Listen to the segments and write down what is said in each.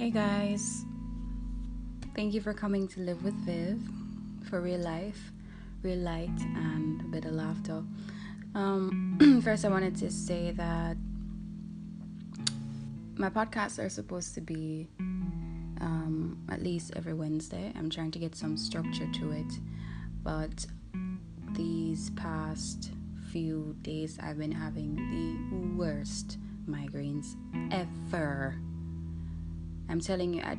Hey guys, thank you for coming to Live with Viv for real life, real light, and a bit of laughter. Um, first, I wanted to say that my podcasts are supposed to be um, at least every Wednesday. I'm trying to get some structure to it, but these past few days I've been having the worst migraines ever. I'm telling you, I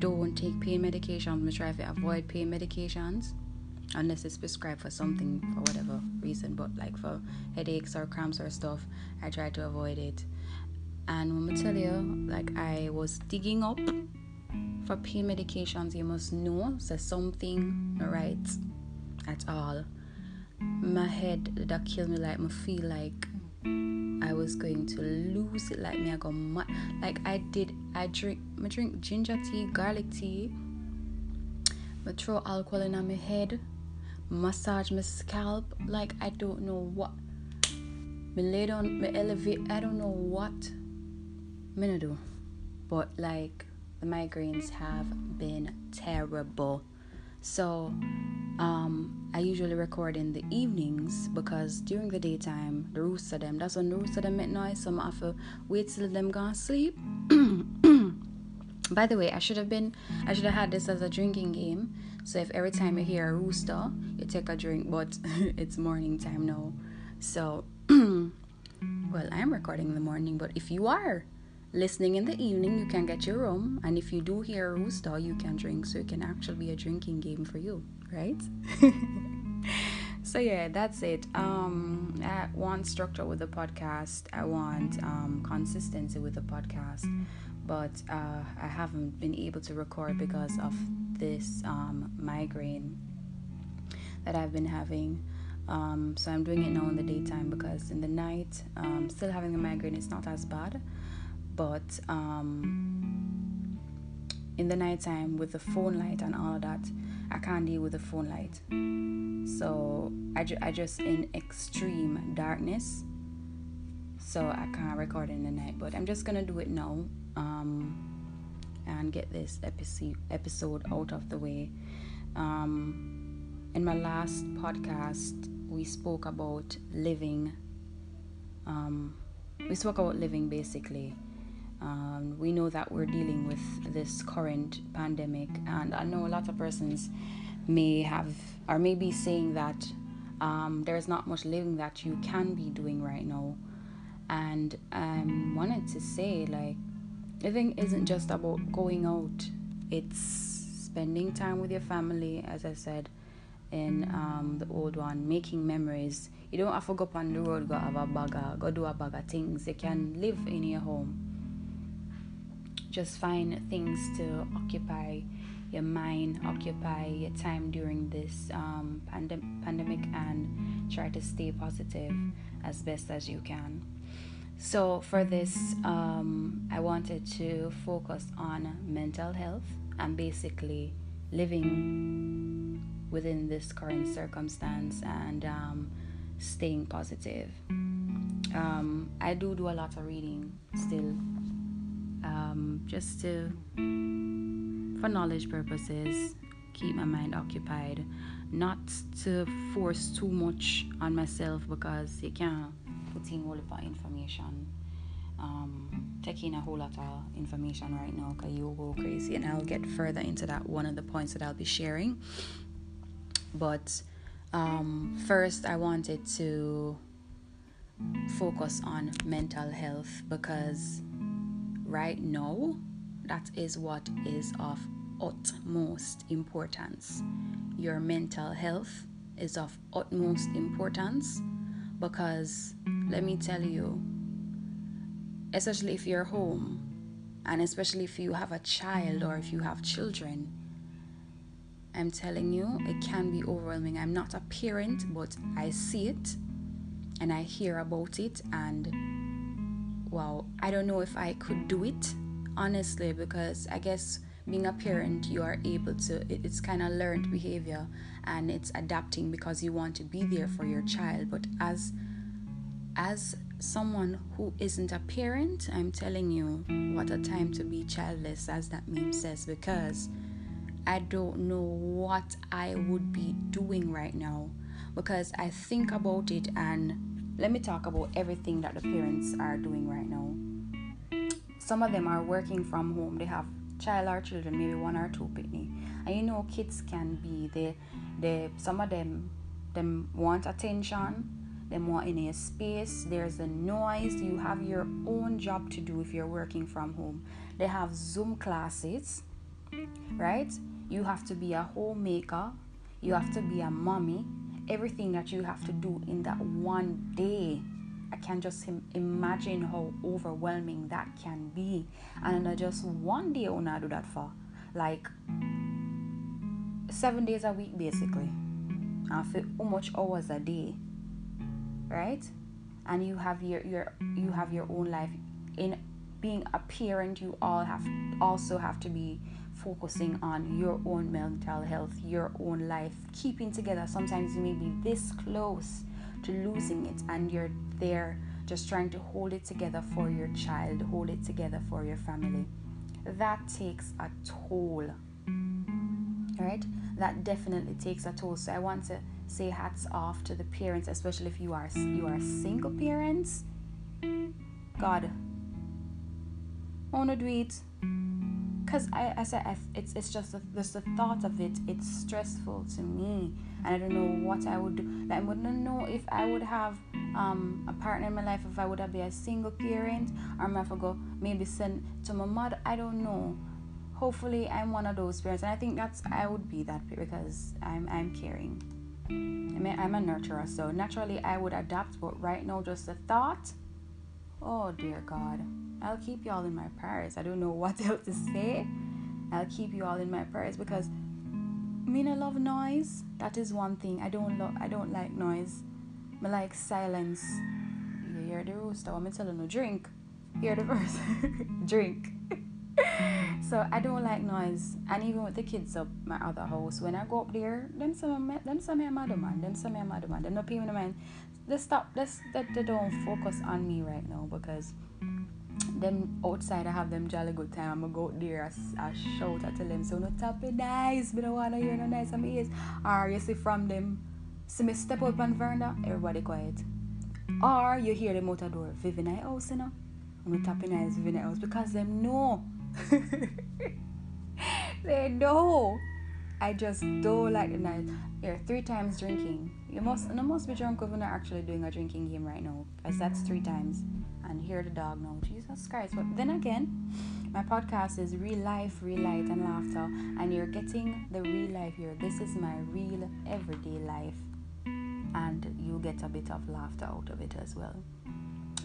don't take pain medications. I'm try to avoid pain medications unless it's prescribed for something for whatever reason. But like for headaches or cramps or stuff, I try to avoid it. And when I tell you, like I was digging up for pain medications, you must know there's something right at all. My head that killed me, like I feel like I was going to lose it. Like me, I got mad. Like I did. I drink. I drink ginger tea, garlic tea. I throw alcohol in my head. Massage my scalp. Like I don't know what. Me lay down. Me elevate. I don't know what. Me no do. But like the migraines have been terrible. So um, I usually record in the evenings because during the daytime, the rooster them, that's when the rooster them make noise, so I have to wait till them gone to sleep. By the way, I should have been, I should have had this as a drinking game. So if every time you hear a rooster, you take a drink, but it's morning time now. So, well, I'm recording in the morning, but if you are listening in the evening, you can get your rum, and if you do hear a rooster, you can drink. So it can actually be a drinking game for you right? so yeah, that's it. Um, I want structure with the podcast. I want um, consistency with the podcast, but uh, I haven't been able to record because of this um, migraine that I've been having. Um, so I'm doing it now in the daytime because in the night, um, still having a migraine, it's not as bad. But um, in the nighttime, with the phone light and all of that, I can't deal with the phone light. So I, ju- I just in extreme darkness. So I can't record in the night, but I'm just gonna do it now um, and get this episode episode out of the way. Um, in my last podcast, we spoke about living. Um, we spoke about living basically um, we know that we're dealing with this current pandemic, and I know a lot of persons may have or may be saying that um, there's not much living that you can be doing right now. And I um, wanted to say, like, living isn't just about going out, it's spending time with your family, as I said in um, the old one, making memories. You don't have to go up on the road, go have a bag, go do a bag of things. You can live in your home just find things to occupy your mind, occupy your time during this um, pandem- pandemic, and try to stay positive as best as you can. So, for this, um, I wanted to focus on mental health and basically living within this current circumstance and um, staying positive. Um, I do do a lot of reading still um, just to, for knowledge purposes, keep my mind occupied, not to force too much on myself because you can't put in a whole lot of information. Um, taking a whole lot of information right now because you'll go crazy, and I'll get further into that one of the points that I'll be sharing. But um, first, I wanted to focus on mental health because right now, that is what is of utmost importance. Your mental health is of utmost importance because let me tell you, especially if you're home and especially if you have a child or if you have children, I'm telling you, it can be overwhelming. I'm not a parent, but I see it and I hear about it and wow, I don't know if I could do it honestly because I guess being a parent you are able to it's kind of learned behavior and it's adapting because you want to be there for your child but as as someone who isn't a parent, I'm telling you, what a time to be childless, as that meme says, because I don't know what I would be doing right now. Because I think about it, and let me talk about everything that the parents are doing right now. Some of them are working from home, they have child or children, maybe one or two pitney. And you know, kids can be they, they some of them them want attention. Them want in a space. There's a noise. You have your own job to do if you're working from home. They have zoom classes right? You have to be a homemaker. You have to be a mommy everything that you have to do in that one day i can just imagine how overwhelming that can be. And I just one day when I do that for like seven days a week basically. And for how much hours a day right? And you have your your you have your own life. In being a parent you all have also have to be focusing on your own mental health your own life keeping together. Sometimes you may be this close to losing it and you're there just trying to hold it together for your child hold it together for your family. That takes a toll right? That definitely takes a toll. So i want to say hats off to the parents, especially if you are you are single parents. God, wanna do it, cause I, I said I, it's it's just a, just the thought of it. It's stressful to me, and I don't know what I would do. Like, I wouldn't know if I would have um, a partner in my life if I would have a single parent, or if I go maybe send to my mother. I don't know hopefully I'm one of those parents and I think that's I would be that because I'm I'm caring. I mean, I'm a nurturer, so naturally I would adapt, but right now, just the thought. Oh, dear God. I'll keep you all in my prayers. I don't know what else to say. I'll keep you all in my prayers because I mean I love noise. That is one thing. I don't love I don't like noise. I like silence. You hear the rooster, I'm telling you drink. Hear the verse. drink so I don't like noise. And even with the kids up my other house, when I go up there, them some them some me mad man, them some me mad man. Them no pay me no mind. They stop. This that they don't focus on me right now because them outside I have them jolly good time. I'ma go out there, I, I shout, I tell them so no tap it nice, but I wanna hear no nice on my ears. Or you see from them, see me step up on veranda, everybody quiet. Or you hear them out the door, Vivian house, you know. I'm tapping eyes Vivian house because them know they know. I just don't like the night. Here, three times drinking. You must, you must be drunk if you're not actually doing a drinking game right now, because that's three times. And hear the dog now. Jesus Christ! But then again, my podcast is real life, real light, and laughter, and you're getting the real life here. This is my real everyday life, and you get a bit of laughter out of it as well.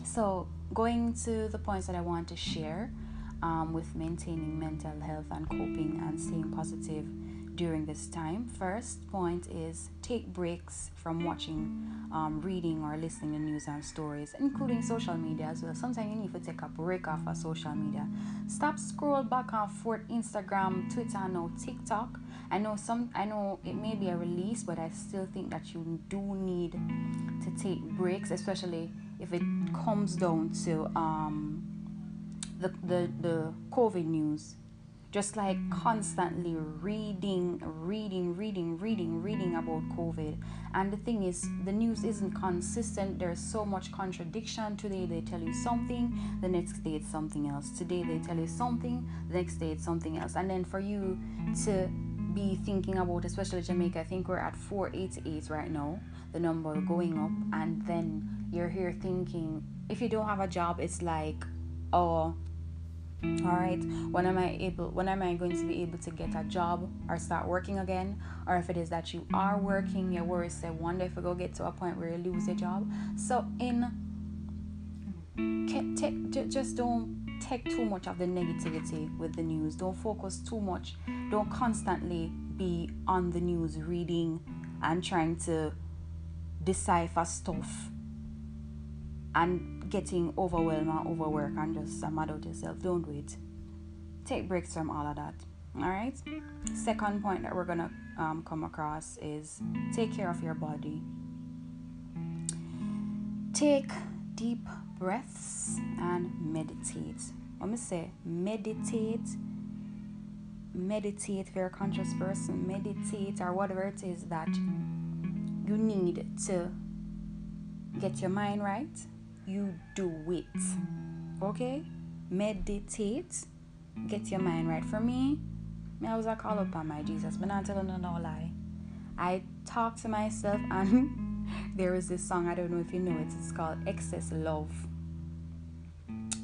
So, going to the points that I want to share um, with maintaining mental health and coping and staying positive during this time. First point is take breaks from watching, um, reading, or listening to news and stories, including social media as well. Sometimes you need to take a break off of social media. Stop scroll back and forth Instagram, Twitter, no TikTok. I know some. I know it may be a release, but I still think that you do need to take breaks, especially if it comes down to um the, the, the COVID news. Just like constantly reading, reading, reading, reading, reading about COVID. And the thing is, the news isn't consistent. There's so much contradiction. Today they tell you something, the next day it's something else. Today they tell you something, the next day it's something else. And then for you to be thinking about, especially Jamaica, I think we're at 488 right now, the number going up. And then you're here thinking, if you don't have a job, it's like, oh, all right when am i able when am i going to be able to get a job or start working again? Or if it is that you are working your worries say one day if you go get to a point where you lose your job. So in just don't take too much of the negativity with the news. Don't focus too much. Don't constantly be on the news reading and trying to decipher stuff and getting overwhelmed or overworked and just mad out yourself. Don't do it. Take breaks from all of that. All right. Second point that we're gonna um, come across is take care of your body. Take deep breaths and meditate. I'm gonna say meditate. Meditate if you're a conscious person, meditate or whatever it is that you need to get your mind right. You do it. Okay? Meditate. Get your mind right. For me, I was a call upon my Jesus, but not telling no, no lie. I talk to myself and there is this song, I don't know if you know it, it's called Excess Love.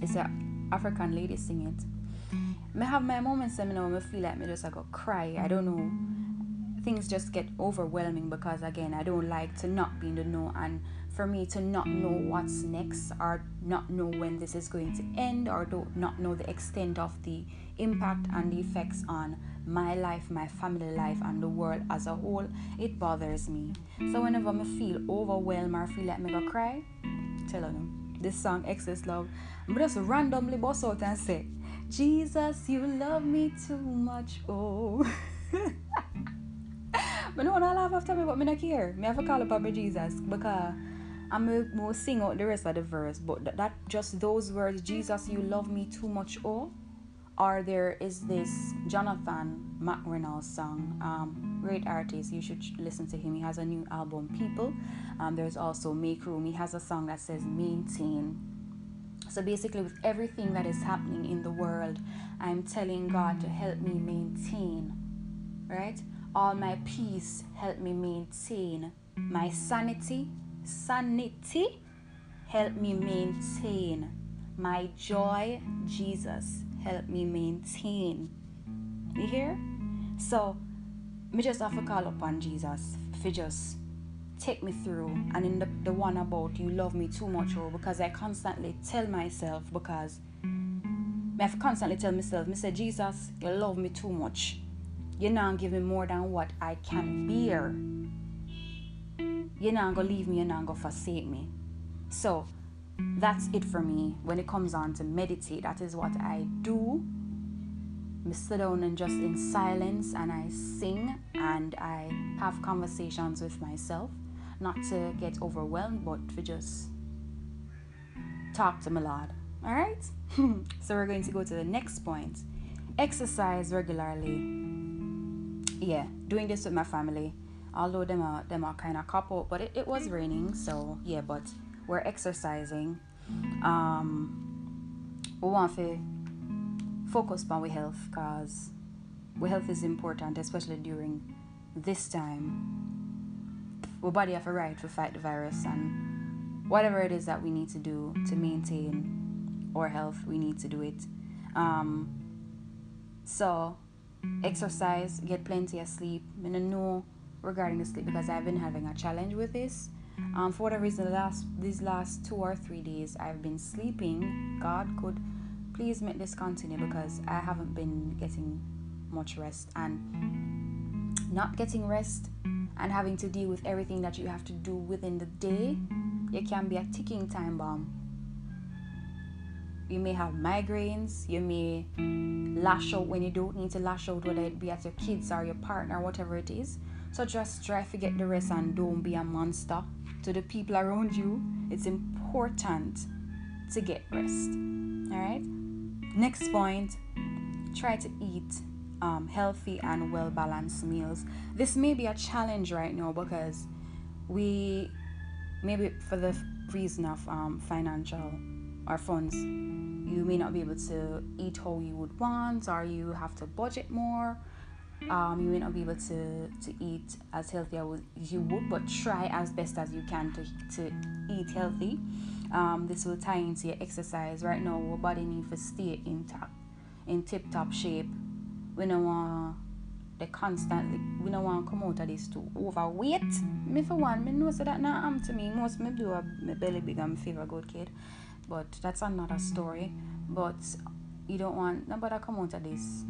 It's an African lady sing it. I have my moments and I feel like me just like cry. I don't know. Things just get overwhelming because again I don't like to not be in the know and for me to not know what's next or not know when this is going to end or do not know the extent of the impact and the effects on my life, my family life, and the world as a whole, it bothers me. So whenever I feel overwhelmed or feel like me go cry, tell them this song Excess Love, I'm just randomly bust out and say, Jesus, you love me too much, oh. but no one laugh after me, but me not care. Me have to call upon my Jesus because I'm going to sing out the rest of the verse. But that, that just those words, Jesus, you love me too much, oh or there is this Jonathan McReynolds song, um, great artist. You should listen to him. He has a new album, People. Um, there's also Make Room. He has a song that says Maintain. So basically, with everything that is happening in the world, I'm telling God to help me maintain, right? All my peace, help me maintain. My sanity, sanity, help me maintain. My joy, Jesus, help me maintain. You hear? So, me just have to call upon Jesus for just take me through. And in the, the one about you love me too much, oh, because I constantly tell myself, because I have constantly tell myself, me say, Jesus, you love me too much. You're not giving more than what I can bear. You're not gonna leave me, you're not gonna forsake me. So that's it for me when it comes on to meditate. That is what I do. I sit down and just in silence and I sing and I have conversations with myself. Not to get overwhelmed, but to just talk to my Lord. Alright? so we're going to go to the next point. Exercise regularly. Yeah, doing this with my family. Although them are them are kind of couple, but it, it was raining, so yeah, but we're exercising, um, we want to focus on our health because our health is important, especially during this time. Our body have a right to fight the virus and whatever it is that we need to do to maintain our health, we need to do it. Um, so exercise, get plenty of sleep. I don't know regarding the sleep because I've been having a challenge with this. Um, for whatever reason, the last these last two or three days I've been sleeping. God could please make this continue because I haven't been getting much rest and not getting rest and having to deal with everything that you have to do within the day. It can be a ticking time bomb. You may have migraines. You may lash out when you don't need to lash out, whether it be at your kids or your partner, whatever it is. So just try to get the rest and don't be a monster to the people around you, it's important to get rest. All right. Next point try to eat um, healthy and well balanced meals. This may be a challenge right now because we, maybe for the reason of um, financial or funds, you may not be able to eat how you would want, or you have to budget more um, you may not be able to, to eat as healthy as you would, but try as best as you can to, to eat healthy. Um, this will tie into your exercise. Right now, our body needs to stay intact, in tip top shape. We don't want they constantly we don't want to come out of this too overweight. Me for one, me know so that not am to me. Most me do a my belly big feel a good kid, but that's another story. But you don't want nobody come out of this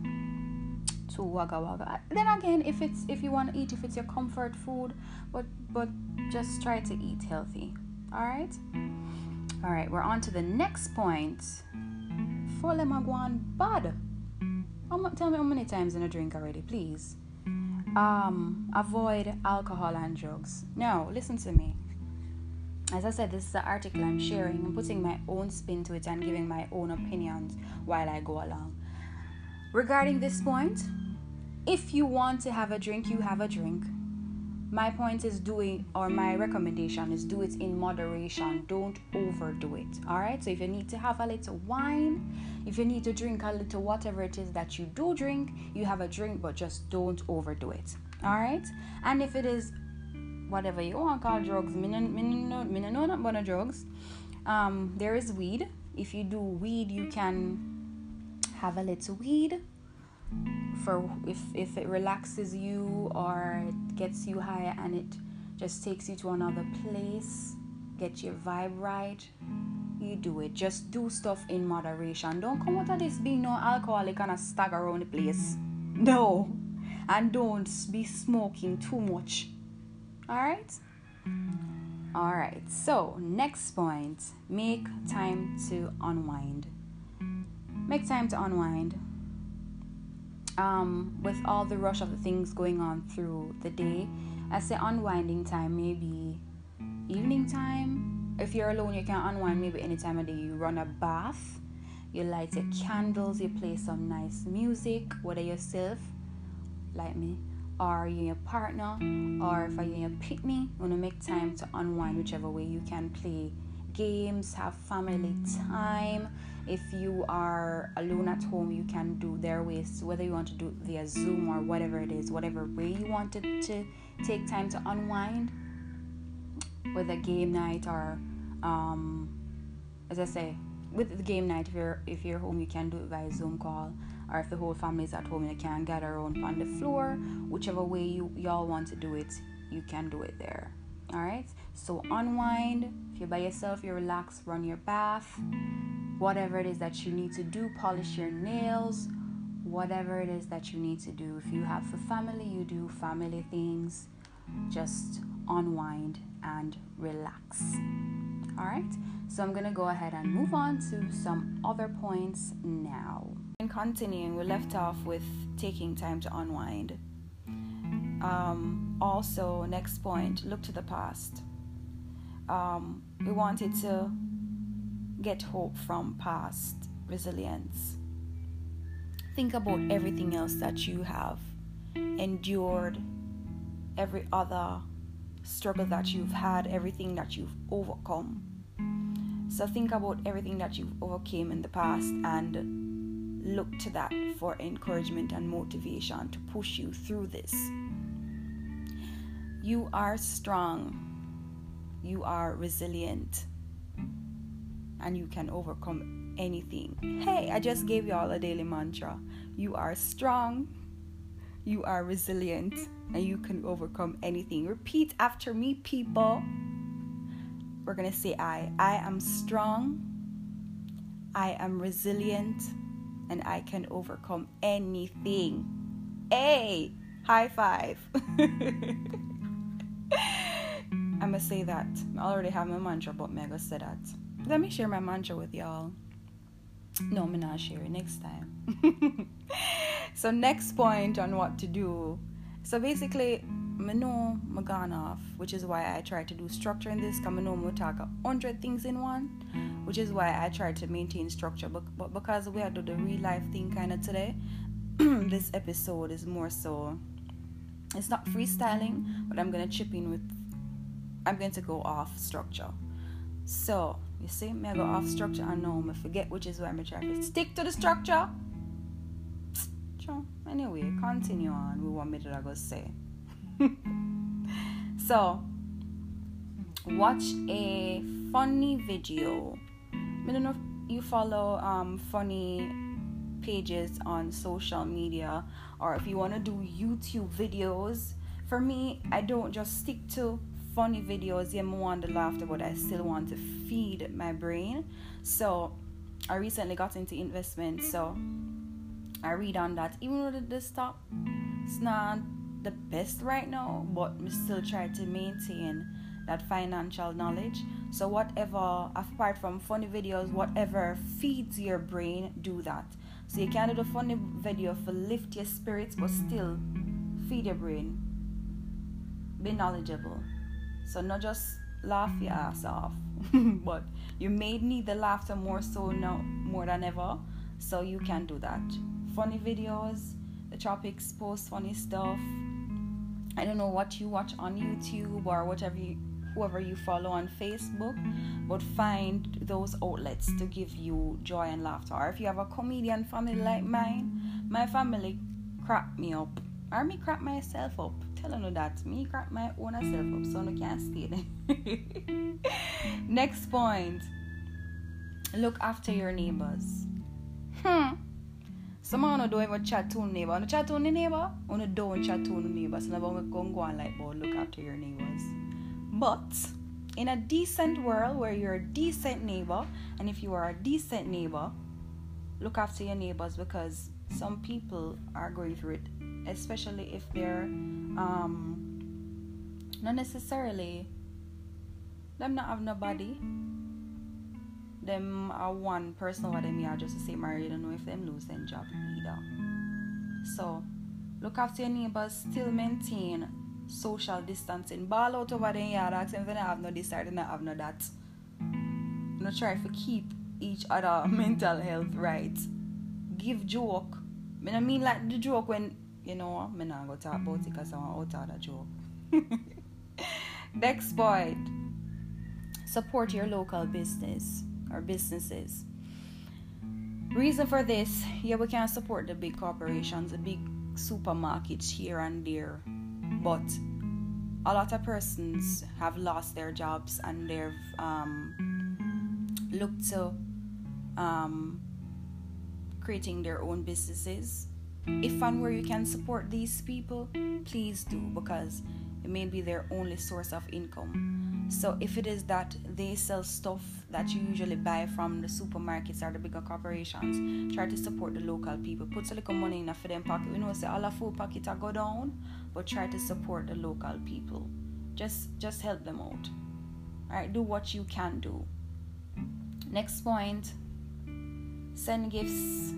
wagga wagga. Then again, if it's if you want to eat, if it's your comfort food, but but just try to eat healthy. All right. All right. We're on to the next point. Follow my guan bad. Tell me how many times in a drink already, please. Um, avoid alcohol and drugs. No, listen to me. as I said, this is the article I'm sharing. I'm putting my own spin to it and giving my own opinions while I go along. Regarding this point, if you want to have a drink, you have a drink. My point is doing, or my recommendation is do it in moderation. Don't overdo it. All right. So if you need to have a little wine, if you need to drink a little whatever it is that you do drink, you have a drink, but just don't overdo it. All right. And if it is whatever you want to call drugs, me no, not about drugs. Um, there is weed. If you do weed, you can have a little weed for if if it relaxes you or it gets you higher and it just takes you to another place, get your vibe right. You do it. Just do stuff in moderation. Don't come out of this being no alcoholic and a stagger around the place. No. And don't be smoking too much all right all right so next point make time to unwind make time to unwind um, with all the rush of the things going on through the day i say unwinding time maybe evening time. If you're alone you can unwind maybe any time of day. You run a bath you light your candles you play some nice music whether yourself like me or you're your partner, or if you're your pitney, you want to make time to unwind, whichever way you can play games, have family time. If you are alone at home, you can do their ways, whether you want to do it via Zoom or whatever it is, whatever way you want to, to take time to unwind, with a game night or, um, as I say, with the game night, if you're if you're home, you can do it via Zoom call or if the whole family is at home and you can gather around on the floor, whichever way you y'all want to do it, you can do it there. All right. So unwind. If you're by yourself, you relax, run your bath, whatever it is that you need to do, polish your nails, whatever it is that you need to do. If you have for family, you do family things. Just unwind and relax. All right. So I'm gonna go ahead and move on to some other points now. And continuing, we left off with taking time to unwind. Um, also, next point, look to the past. Um, we wanted to get hope from past resilience. Think about everything else that you have endured, every other struggle that you've had, everything that you've overcome. So think about everything that you've overcame in the past and look to that for encouragement and motivation to push you through this. You are strong, you are resilient, and you can overcome anything. Hey, I just gave you all a daily mantra. You are strong, you are resilient, and you can overcome anything. Repeat after me, people. We're going to say I. I am strong. I am resilient and I can overcome anything. Hey, high five. I'm gonna say that. I already have my mantra, but I'm gonna say that. Let me share my mantra with y'all. No, I'm not share it next time. so next point on what to do. So basically, I know gone off, which is why I try to do structure in this. Cause I know I'm talk hundred things in one which is why I try to maintain structure. But, but because we are doing the real life thing kind of today, this episode is more so. It's not freestyling, but I'm gonna chip in with. I'm going to go off structure. So you see, me I go off structure. I know I forget which is why I'm trying to stick to the structure. So anyway, continue on with what me I go say. so watch a funny video I don't know if you follow um, funny pages on social media or if you want to do YouTube videos. For me, I don't just stick to funny videos. Yeah, I want the laughter, but I still want to feed my brain. So I recently got into investment, so I read on that. Even though the stock it's not the best right now, but I still try to maintain that financial knowledge. So, whatever, apart from funny videos, whatever feeds your brain, do that. So, you can do the funny video for lift your spirits, but still feed your brain. Be knowledgeable. So, not just laugh your mm. ass off. but you may need the laughter more so now more than ever. So you can do that. Funny videos, the tropics post funny stuff. I don't know what you watch on YouTube or whatever you, whoever you follow on Facebook, but find those outlets to give you joy and laughter. Or if you have a comedian family like mine, my family crack me up. Or me crack myself up. Tell you that. Me crack my own self up so I can't stay there. Next point. Look after your neighbors. Hmm. Some of don't even chat to neighbor. You chat to the neighbor, you don't chat to the neighbor. So never go go on like, but look after your neighbors. But in a decent world where you're a decent neighbor, and if you are a decent neighbor, look after your neighbors because some people are going through it, especially if they're um, not necessarily them not have nobody. Them are one person over them are just to say married, don't know if them lose their job either. So look after your neighbors, still maintain social distancing. Ball out over the yard, ask them if they have no this or they have no that. You try to keep each other mental health right. Give joke. I mean like the joke when you know I'm not gonna talk about it because I'm out of the joke. Next point. Support your local business or businesses. Reason for this, yeah, we can support the big corporations, the big supermarkets here and there, but a lot of persons have lost their jobs and they've um, looked to um, creating their own businesses. If and where you can support these people, please do because it may be their only source of income. So if it is that they sell stuff that you usually buy from the supermarkets or the bigger corporations, try to support the local people. Put a little money in a for them pocket. We know say all the food pockets are go down, but try to support the local people. Just just help them out. Alright, do what you can do. Next point. Send gifts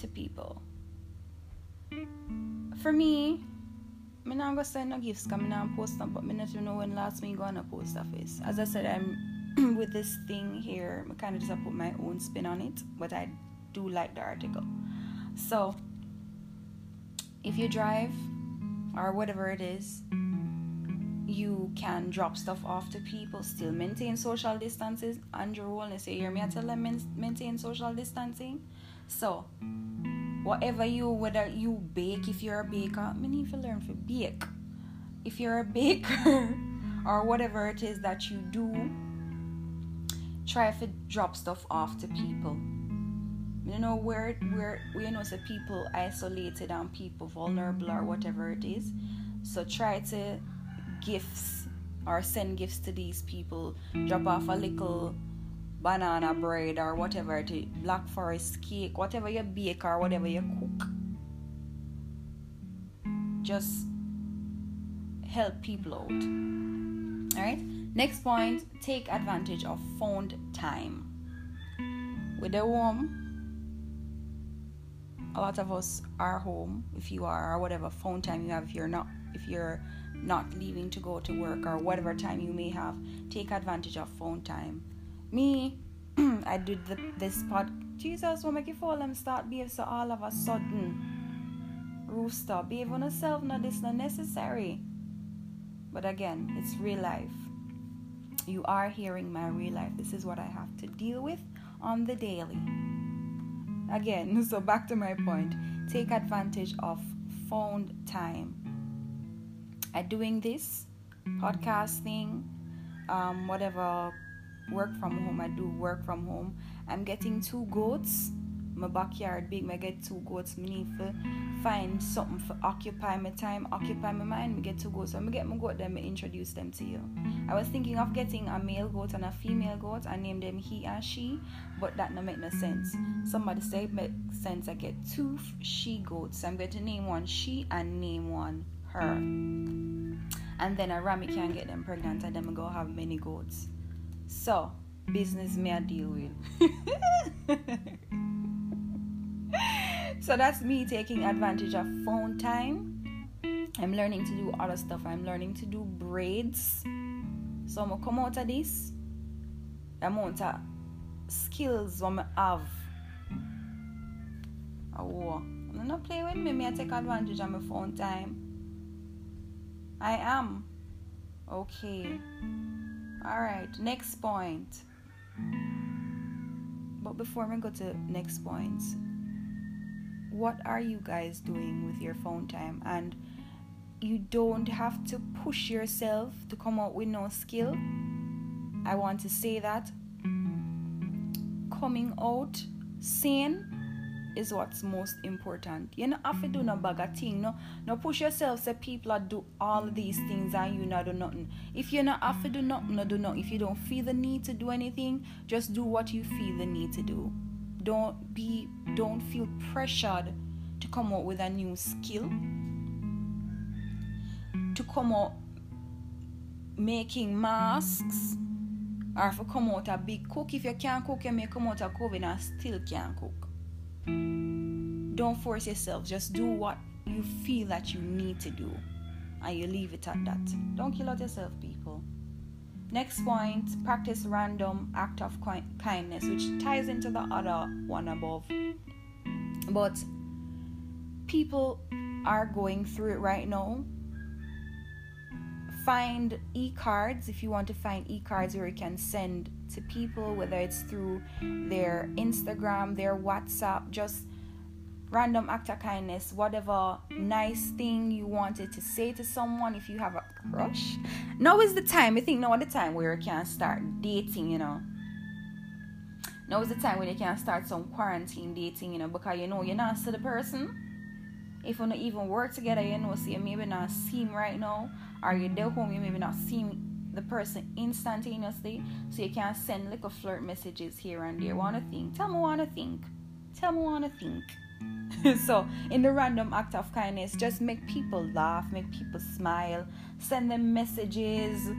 to people for me, I'm not gonna send no gifts because I'm not post them, but I not know when last me go on a post office. As I said, I'm with this thing here, I kind of just put my own spin on it, but I do like the article. So, if you drive or whatever it is, you can drop stuff off to people, still maintain social distances. And Andrew Wellness, you hear me? I tell them maintain social distancing. So, whatever you whether you bake if you're a baker I need to learn to bake. If you're a baker or whatever it is that you do try to drop stuff off to people. You know where where you know so people isolated and people vulnerable or whatever it is. So try to gifts or send gifts to these people. Drop off a little banana bread or whatever it is, black forest cake, whatever you bake or whatever you cook. Just help people out. Alright? Next point take advantage of phone time. With the home, a lot of us are home if you are or whatever phone time you have if you're not if you're not leaving to go to work or whatever time you may have take advantage of phone time me, I did the, this part. Jesus will make you fall and start behave so all of a sudden. Rooster, behave on yourself, no, this not necessary. But again, it's real life. You are hearing my real life. This is what I have to deal with on the daily. Again, so back to my point. Take advantage of phone time. At doing this, podcasting, um, whatever work from home. I do work from home. I'm getting two goats. My backyard big. I get two goats. Me need to find something for occupy my time, occupy my mind. Me get two goats. So I get my goat. Then me introduce them to you. I was thinking of getting a male goat and a female goat. I name them he and she, but that no make no sense. Somebody say it makes sense. I get two she goats. I'm going to name one she and name one her. And then a Rami can get them pregnant and then I go have many goats. So, business may I deal with. so that's me taking advantage of phone time. I'm learning to do other stuff. I'm learning to do braids. So I'm gonna come out of this. Amount of skills I'ma have. Oh, I'm not play with me. Me I take advantage of my phone time. I am. Okay. Alright, next point. But before we go to next point, what are you guys doing with your phone time? And you don't have to push yourself to come out with no skill. I want to say that coming out sane is what's most important. You don't have to do no mm. bag of thing. No, no push yourself. Say people are do all these things and you not do nothing. If you not have to do nothing, no do nothing. If you don't feel the need to do anything, just do what you feel the need to do. Don't be, don't feel pressured to come out with a new skill. To come out making masks or if you come out a big cook. If you can't cook, you may come out a COVID and still can't cook. Don't force yourself. Just do what you feel that you need to do. And you leave it at that. Don't kill out yourself, people. Next point practice random act of kindness, which ties into the other one above. But people are going through it right now. Find e cards if you want to find e cards where you can send to people, whether it's through their Instagram, their WhatsApp, just random act of kindness, whatever nice thing you wanted to say to someone if you have a crush. Now is the time, I think now is the time where you can start dating, you know. Now is the time when you can start some quarantine dating, you know, because you know you're not see the person. If you don't even work together, you know, so you maybe not see him right now, or you're there home, you maybe not see him the person instantaneously so you can send little flirt messages here and there. Wanna think? Tell me wanna think. Tell me wanna think. so in the random act of kindness, just make people laugh, make people smile, send them messages.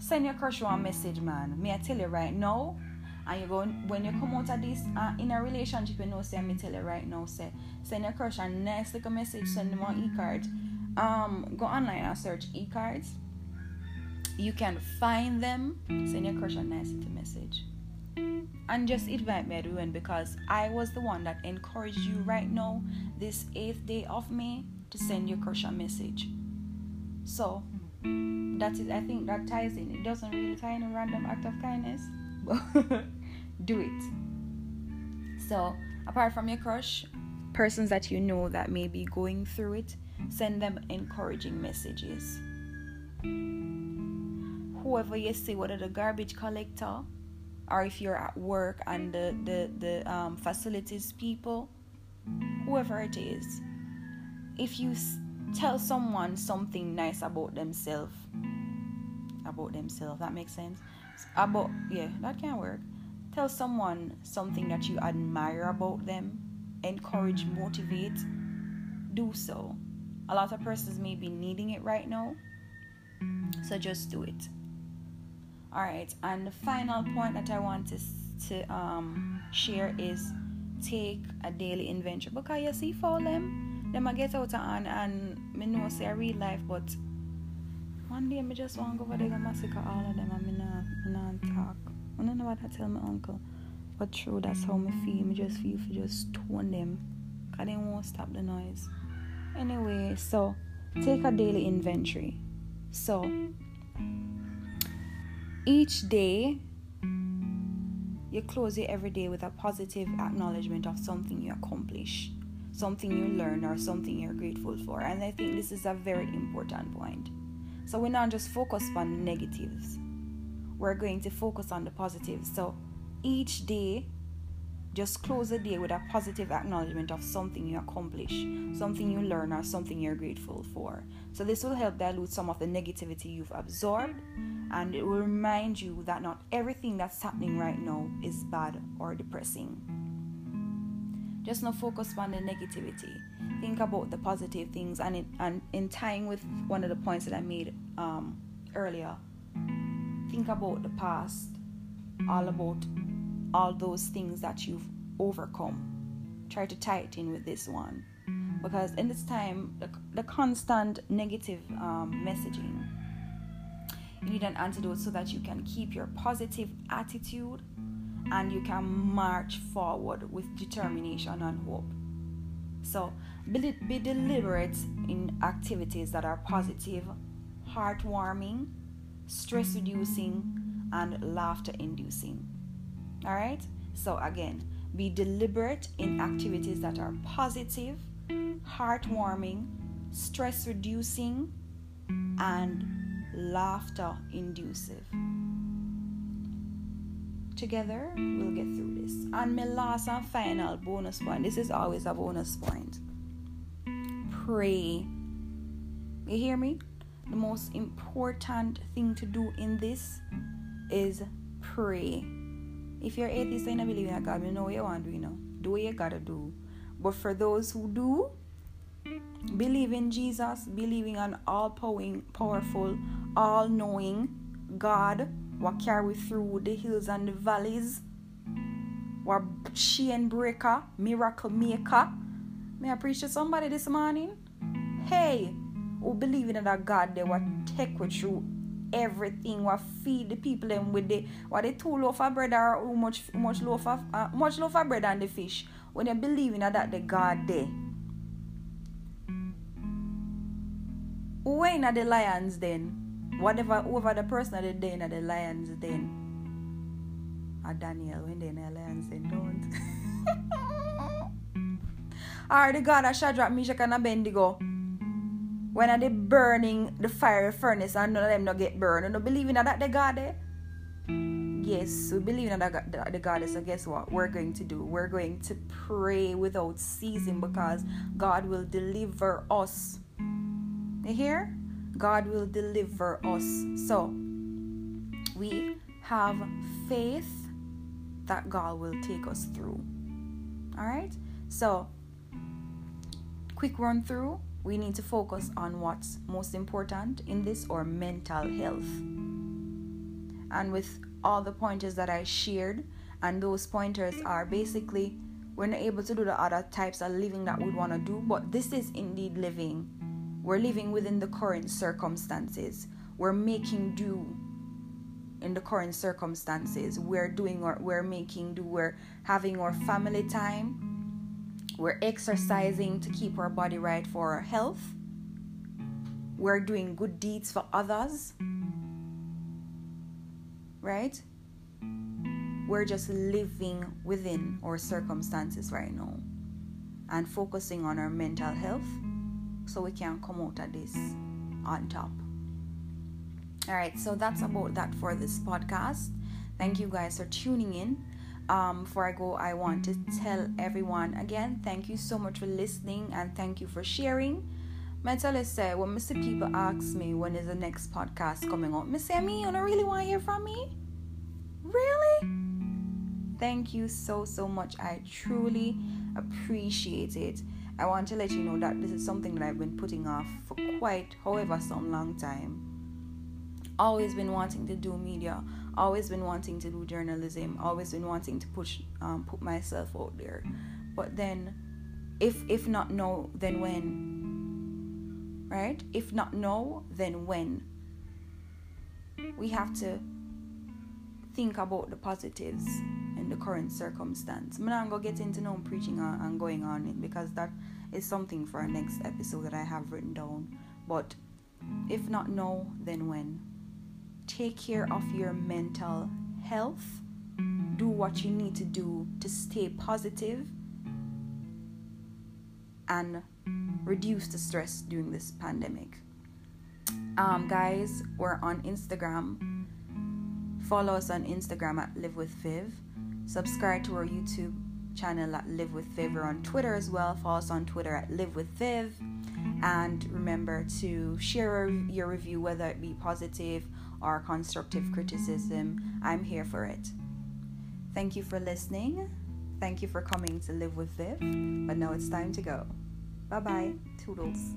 Send your crush one message, man. May I tell you right now? And you go when you come out of this uh, in a relationship, you know, say me tell you right now, say send your crush a nice little message, send them on e-card. Um, go online and search e-cards you can find them, send your crush a little message. And just invite me everyone because I was the one that encouraged you right now, this eighth day of May, to send your crush a message. So that is I think that ties in. It doesn't really tie in a random act of kindness, but do it. So apart from your crush, persons that you know that may be going through it, send them encouraging messages whoever you see, whether the garbage collector or if you're at work and the, the, the um, facilities people, whoever it is, if you tell someone something nice about themselves, about themselves, that makes sense. About, yeah, that can work. Tell someone something that you admire about them, encourage, motivate, do so. A lot of persons may be needing it right now, so just do it all right and the final point that i want to, to um, share is take a daily inventory because you see for them them I get out and and me know say real life but one day me just want to go over there and massacre all of them and me not, me not talk. I don't know what I tell my uncle but true that's how me feel. Me just feel for just tone them. Because they won't stop the noise. Anyway so take a daily inventory. So each day, you close it every day with a positive acknowledgement of something you accomplish, something you learn, or something you're grateful for. And I think this is a very important point. So we're not just focused on negatives, we're going to focus on the positives. So each day, just close the day with a positive acknowledgement of something you accomplish, something you learn, or something you're grateful for. So, this will help dilute some of the negativity you've absorbed and it will remind you that not everything that's happening right now is bad or depressing. Just not focus on the negativity. Think about the positive things, and in, and in tying with one of the points that I made um, earlier, think about the past, all about all those things that you've overcome. Try to tie it in with this one. because in this time, the, the constant negative um, messaging, you need an antidote so that you can keep your positive attitude and you can march forward with determination and hope. So, be, be deliberate in activities that are positive, heartwarming, stress reducing, and laughter inducing. All right? So, again, be deliberate in activities that are positive, heartwarming, stress reducing, and laughter inducive. Together, we'll get through this. And my last and final bonus point this is always a bonus point. Pray. You hear me? The most important thing to do in this is pray. If you're atheist and you believe in God, you know what you want to do, you know. Do what you gotta do. But for those who do, believe in Jesus, believing on all powerful, all knowing God, what carry through the hills and the valleys, what chain breaker, miracle maker. May I preach to somebody this morning? Hey, who believe in that God, they will take with you everything what feed the people them with the what they two loaf of bread or much much loaf of uh, much loaf of bread and the fish? When you believe in that the God there. When are the lions then? Whatever whoever the person that they in the lions then. Or Daniel when they in the lions then don't. Or the God of Shadrach Meshach and Abednego when are they burning the fire furnace and none of them not get burned? You don't believe in that the God there? Yes, we believe in that the, God. Eh? So guess what? We're going to do. We're going to pray without ceasing because God will deliver us. You hear? God will deliver us. So we have faith that God will take us through. All right. So quick run through we need to focus on what's most important in this or mental health. And with all the pointers that I shared, and those pointers are basically we're not able to do the other types of living that we want to do, but this is indeed living. We're living within the current circumstances. We're making do in the current circumstances. We're doing or we're making do. We're having our family time we're exercising to keep our body right for our health. We're doing good deeds for others. Right? We're just living within our circumstances right now and focusing on our mental health so we can come out of this on top. All right, so that's about that for this podcast. Thank you guys for tuning in um, before I go, I want to tell everyone again thank you so much for listening and thank you for sharing. I tell you, say, when Mr. people ask me when is the next podcast coming out, Miss me, you don't really want to hear from me? Really? Thank you so, so much. I truly appreciate it. I want to let you know that this is something that I've been putting off for quite, however, some long time. Always been wanting to do media always been wanting to do journalism always been wanting to push um, put myself out there. But then if if not no then when? Right? If not no then when? We have to think about the positives in the current circumstance. I'm not gonna get into no preaching and going on it because that is something for our next episode that i have written down. But if not no then when take care of your mental health. Do what you need to do to stay positive and reduce the stress during this pandemic. Um, guys, we're on Instagram. Follow us on Instagram at Live with Viv. Subscribe to our YouTube channel at Live with Viv. We're on Twitter as well. Follow us on Twitter at Live with Viv. And remember to share your review, whether it be positive or constructive criticism, I'm here for it. Thank you for listening. Thank you for coming to live with Viv. But now it's time to go. Bye bye. Toodles.